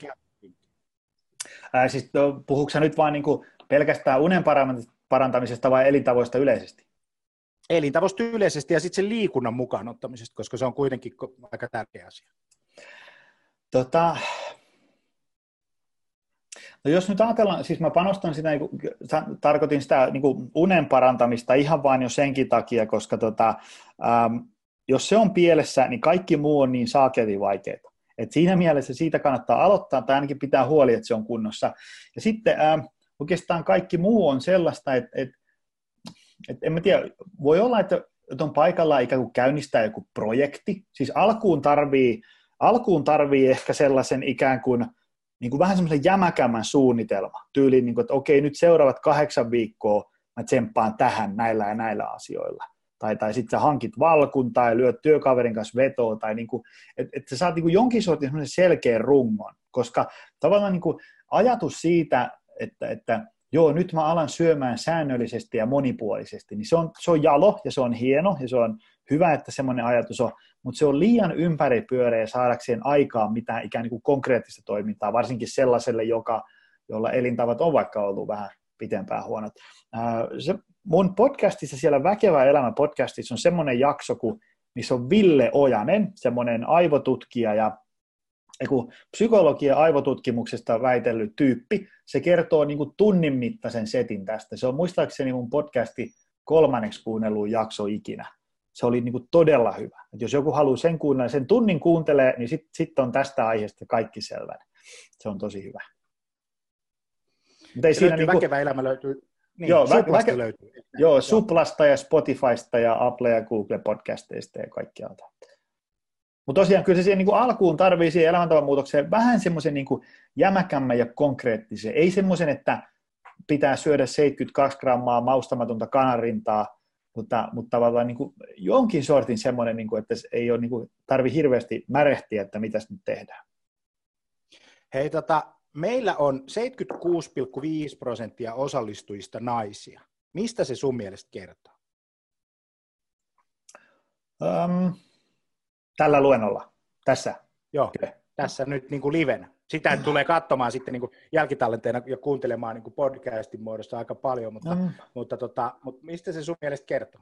Ää, siis puhuuko nyt vain niin kuin pelkästään unen parantamisesta vai elintavoista yleisesti? Elintavoista yleisesti ja sitten sen liikunnan mukaan ottamisesta, koska se on kuitenkin aika tärkeä asia. Tota, No jos nyt ajatellaan, siis mä panostan sitä, niin kuin, tarkoitin sitä niin kuin unen parantamista ihan vain jo senkin takia, koska tota, ähm, jos se on pielessä, niin kaikki muu on niin saakeli vaikeaa. Et siinä mielessä siitä kannattaa aloittaa, tai ainakin pitää huoli, että se on kunnossa. Ja sitten ähm, oikeastaan kaikki muu on sellaista, että et, et, en mä tiedä, voi olla, että, että on paikalla ikään kuin käynnistää joku projekti. Siis alkuun tarvii, alkuun tarvii ehkä sellaisen ikään kuin – niin kuin vähän semmoisen jämäkämmän suunnitelma, tyyliin, niin kuin, että okei, nyt seuraavat kahdeksan viikkoa mä tsemppaan tähän näillä ja näillä asioilla. Tai, tai sitten sä hankit valkun tai lyöt työkaverin kanssa vetoa, tai niin kuin, että et sä saat niin kuin jonkin sortin selkeän rungon, koska tavallaan niin kuin ajatus siitä, että, että joo, nyt mä alan syömään säännöllisesti ja monipuolisesti, niin se on, se on jalo ja se on hieno ja se on hyvä, että semmoinen ajatus on, mutta se on liian ympäripyöreä saadakseen aikaa mitään ikään kuin konkreettista toimintaa, varsinkin sellaiselle, joka, jolla elintavat on vaikka ollut vähän pitempään huonot. Se mun podcastissa, siellä Väkevä elämä podcastissa on semmoinen jakso, kun, missä on Ville Ojanen, semmoinen aivotutkija ja psykologia aivotutkimuksesta väitellyt tyyppi, se kertoo niin kuin tunnin mittaisen setin tästä. Se on muistaakseni mun podcasti kolmanneksi kuunnelluun jakso ikinä se oli niin kuin todella hyvä. Et jos joku haluaa sen kuunnella, sen tunnin kuuntelee, niin sitten sit on tästä aiheesta kaikki selvä. Se on tosi hyvä. Mutta ei siinä niin kuin... väkevä elämä löytyy. Niin, joo, Suplasta väke... löytyy. Joo, Suplasta ja Spotifysta ja Apple ja Google podcasteista ja kaikkialta. Mutta tosiaan kyllä se siihen niin kuin alkuun tarvii siihen elämäntavan muutokseen vähän semmoisen niin jämäkämmän ja konkreettisen. Ei semmoisen, että pitää syödä 72 grammaa maustamatonta kanarintaa mutta, mutta tavallaan niin kuin jonkin sortin semmoinen, niin kuin, että ei ole niin kuin, tarvi hirveästi märehtiä, että mitä nyt tehdään. Hei, tota, meillä on 76,5 prosenttia osallistujista naisia. Mistä se sun mielestä kertoo? Um, tällä luennolla, tässä. Joo, okay. tässä nyt niin kuin livenä sitä että tulee katsomaan sitten niin kuin jälkitallenteena ja kuuntelemaan niin kuin podcastin muodossa aika paljon, mutta, mm. mutta, tota, mutta mistä se sun mielestä kertoo?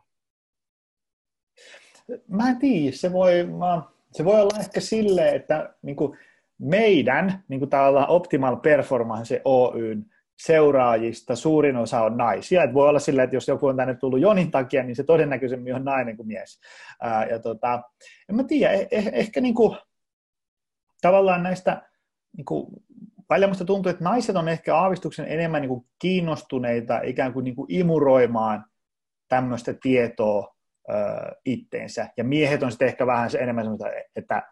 Mä en tiedä, se voi, mä, se voi olla ehkä silleen, että niin kuin meidän niin kuin Optimal Performance Oyn seuraajista suurin osa on naisia. Et voi olla silleen, että jos joku on tänne tullut jonin takia, niin se todennäköisemmin on nainen kuin mies. Ää, ja tota, en mä tiedä, eh, eh, ehkä niin kuin, tavallaan näistä niin kuin, paljon musta tuntuu, että naiset on ehkä aavistuksen enemmän niin kuin kiinnostuneita ikään kuin, niin kuin imuroimaan tämmöistä tietoa ö, itteensä. Ja miehet on sitten ehkä vähän se enemmän semmoista, että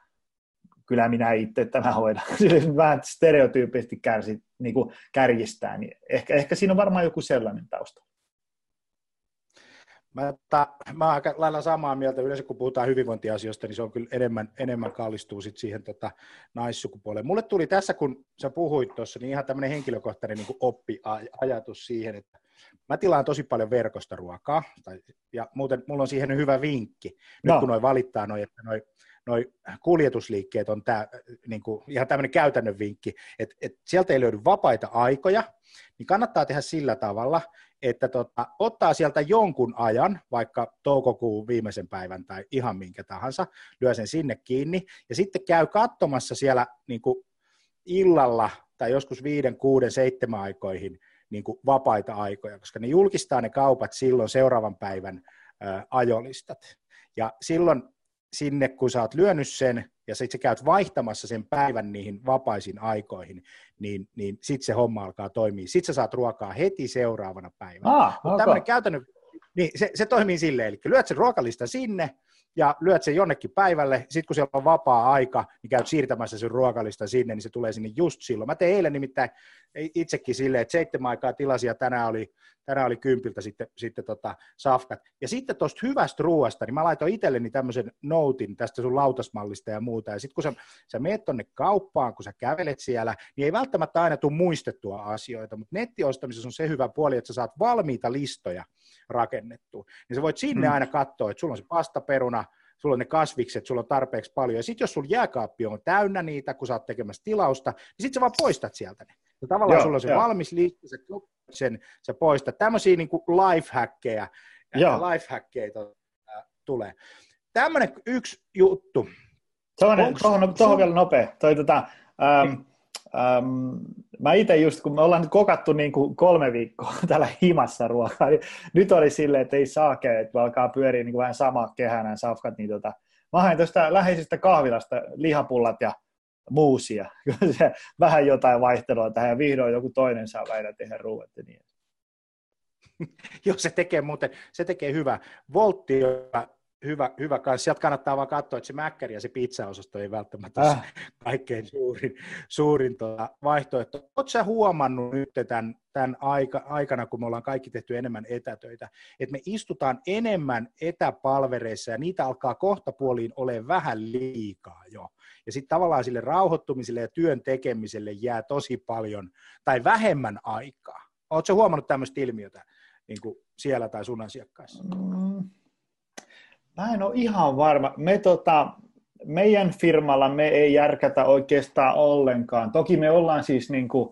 kyllä minä itse tämä hoidan. [LAUGHS] Sillä vähän stereotyyppisesti kärsi, niin kuin kärjistää, niin ehkä, ehkä siinä on varmaan joku sellainen tausta. Mä, ta, mä aika lailla samaa mieltä. Yleensä kun puhutaan hyvinvointiasioista, niin se on kyllä enemmän, enemmän kallistuu sit siihen tota, naissukupuoleen. Mulle tuli tässä, kun sä puhuit tuossa, niin ihan tämmöinen henkilökohtainen niin oppiajatus siihen, että mä tilaan tosi paljon verkosta ruokaa, tai, ja muuten mulla on siihen hyvä vinkki. Nyt no. kun noi valittaa noi, että noi, noi kuljetusliikkeet on tää, niin kuin, ihan tämmöinen käytännön vinkki, että, että sieltä ei löydy vapaita aikoja, niin kannattaa tehdä sillä tavalla, että tota, ottaa sieltä jonkun ajan, vaikka toukokuun viimeisen päivän tai ihan minkä tahansa, lyö sen sinne kiinni, ja sitten käy katsomassa siellä niin kuin illalla tai joskus viiden, kuuden, seitsemän aikoihin niin kuin vapaita aikoja, koska ne julkistaa ne kaupat silloin seuraavan päivän ajolistat. Ja silloin sinne, kun sä oot lyönyt sen, ja sitten sä käyt vaihtamassa sen päivän niihin vapaisiin aikoihin, niin, niin sitten se homma alkaa toimia. Sitten sä saat ruokaa heti seuraavana päivänä. Ah, Mutta tämmöinen käytännön, Niin, se, se toimii silleen, eli lyöt sen ruokalista sinne, ja lyöt sen jonnekin päivälle, sitten kun siellä on vapaa-aika, niin käyt siirtämässä sen ruokalista sinne, niin se tulee sinne just silloin. Mä tein eilen nimittäin itsekin silleen, että seitsemän aikaa tilasin ja tänään oli, tänään oli kympiltä sitten, sitten tota safkat. Ja sitten tuosta hyvästä ruoasta, niin mä laitoin itselleni tämmöisen noutin tästä sun lautasmallista ja muuta. Ja sitten kun sä, sä meet tonne kauppaan, kun sä kävelet siellä, niin ei välttämättä aina tule muistettua asioita, mutta nettiostamisessa on se hyvä puoli, että sä saat valmiita listoja rakennettua. Niin sä voit sinne mm. aina katsoa, että sulla on se pastaperuna, sulla on ne kasvikset, sulla on tarpeeksi paljon, ja sitten jos sulla jääkaappi on täynnä niitä, kun sä oot tekemässä tilausta, niin sitten sä vaan poistat sieltä ne. Ja tavallaan joo, sulla on se jo. valmis lista, sä sen, sä poistat. Tämmöisiä niin lifehackeja, lifehackeja tulee. Tämmöinen yksi juttu. Tuohon, tuohon vielä nopea. Toi, tota, ähm, ähm, mä itse just, kun me ollaan nyt kokattu niin kuin kolme viikkoa [LAUGHS] täällä himassa ruokaa, niin nyt oli silleen, että ei saake, että alkaa pyöriä niin kuin vähän sama kehänä safkat, niin tota, mä hain tuosta läheisestä kahvilasta lihapullat ja muusia, [LAUGHS] vähän jotain vaihtelua tähän, ja vihdoin joku toinen saa väitä tehdä ruuat niin. [LAUGHS] Joo, se tekee muuten, se tekee hyvä. Voltti hyvä, hyvä kanssa. Sieltä kannattaa vaan katsoa, että se mäkkäri ja se pizzaosasto ei välttämättä äh. ole kaikkein suurin, suurin tuota vaihtoehto. Oletko sä huomannut nyt tämän, tämän aika, aikana, kun me ollaan kaikki tehty enemmän etätöitä, että me istutaan enemmän etäpalvereissa ja niitä alkaa kohta puoliin olemaan vähän liikaa jo. Ja sitten tavallaan sille rauhoittumiselle ja työn tekemiselle jää tosi paljon tai vähemmän aikaa. Oletko huomannut tämmöistä ilmiötä niin kuin siellä tai sun asiakkaissa? Mm Mä en ole ihan varma. Me tota, meidän firmalla me ei järkätä oikeastaan ollenkaan. Toki me ollaan siis niin kuin,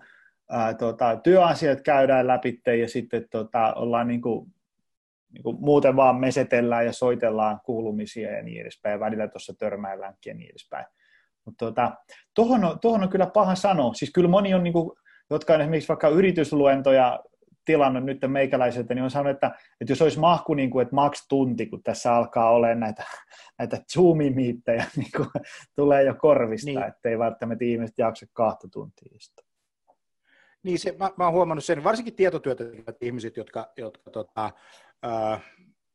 ää, tota, työasiat käydään läpi ja sitten tota, ollaan niin kuin, niin kuin muuten vaan mesetellään ja soitellaan kuulumisia ja niin edespäin. Välillä tuossa törmäilläänkin ja niin edespäin. Mutta tota, tuohon, on, on kyllä paha sanoa. Siis kyllä moni on, niin kuin, jotka on esimerkiksi vaikka yritysluentoja tilannut nyt meikäläiseltä, niin on sanonut, että, että jos olisi mahku, niin kuin, että maks tunti, kun tässä alkaa olemaan näitä, näitä Zoom-miittejä, niin kuin, tulee jo korvista, niin. että ei välttämättä ihmiset jaksa kahta tuntia istua. Niin, se, mä, mä oon huomannut sen, varsinkin tietotyötä ihmiset, jotka, jotka tota, äh,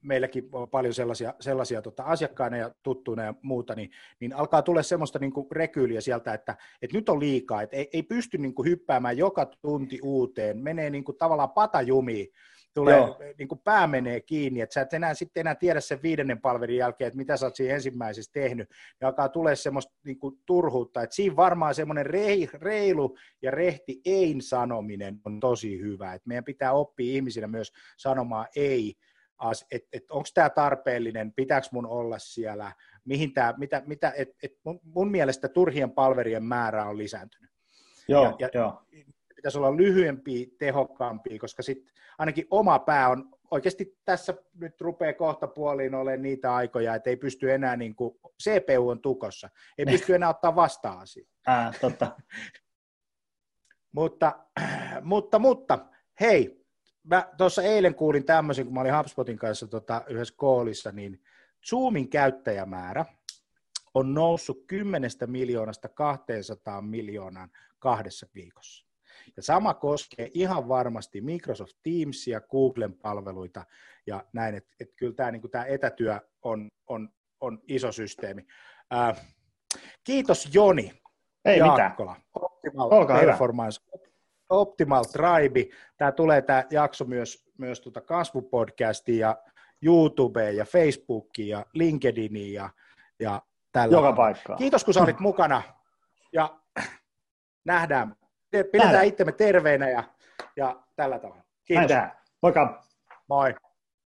meilläkin on paljon sellaisia, sellaisia tota, asiakkaina ja tuttuina ja muuta, niin, niin alkaa tulla semmoista niin rekyyliä sieltä, että, että nyt on liikaa, että ei, ei pysty niin kuin, hyppäämään joka tunti uuteen, menee niin kuin, tavallaan patajumiin, tulee, niin kuin pää menee kiinni, että sä et enää, sitten enää tiedä sen viidennen palvelin jälkeen, että mitä sä oot siinä ensimmäisessä tehnyt, ja alkaa tulee semmoista niin kuin, turhuutta, että siinä varmaan semmoinen reilu ja rehti ei-sanominen on tosi hyvä, että meidän pitää oppia ihmisille myös sanomaan ei, että et, onko tämä tarpeellinen, pitääkö mun olla siellä, mihin tämä, mitä, mitä et, et mun, mun mielestä turhien palverien määrä on lisääntynyt. Joo, ja, ja joo. Pitäisi olla lyhyempi, tehokkaampi, koska sitten ainakin oma pää on oikeasti tässä nyt rupeaa kohta puoliin olemaan niitä aikoja, että ei pysty enää, niin kuin, CPU on tukossa, ei pysty enää ottaa vastaan asiaa. Ää, totta. [LAUGHS] mutta, mutta, mutta, hei, mä tuossa eilen kuulin tämmöisen, kun mä olin HubSpotin kanssa tota, yhdessä koolissa, niin Zoomin käyttäjämäärä on noussut 10 miljoonasta 200 miljoonaan kahdessa viikossa. Ja sama koskee ihan varmasti Microsoft Teamsia, Googlen palveluita ja näin, että et kyllä tämä niinku, etätyö on, on, on iso systeemi. Äh, kiitos Joni Ei Jaakkola. mitään. Optimal Performance. Hyvä. Optimal Tribe. Tämä tulee tämä jakso myös, myös tuota kasvupodcastiin ja YouTubeen ja Facebookiin ja LinkedIniin ja, ja tällä Joka paikkaan. Kiitos kun sä olit mukana ja nähdään. Pidetään itsemme terveinä ja, ja tällä tavalla. Kiitos. Nähdään. Moikka. Moi.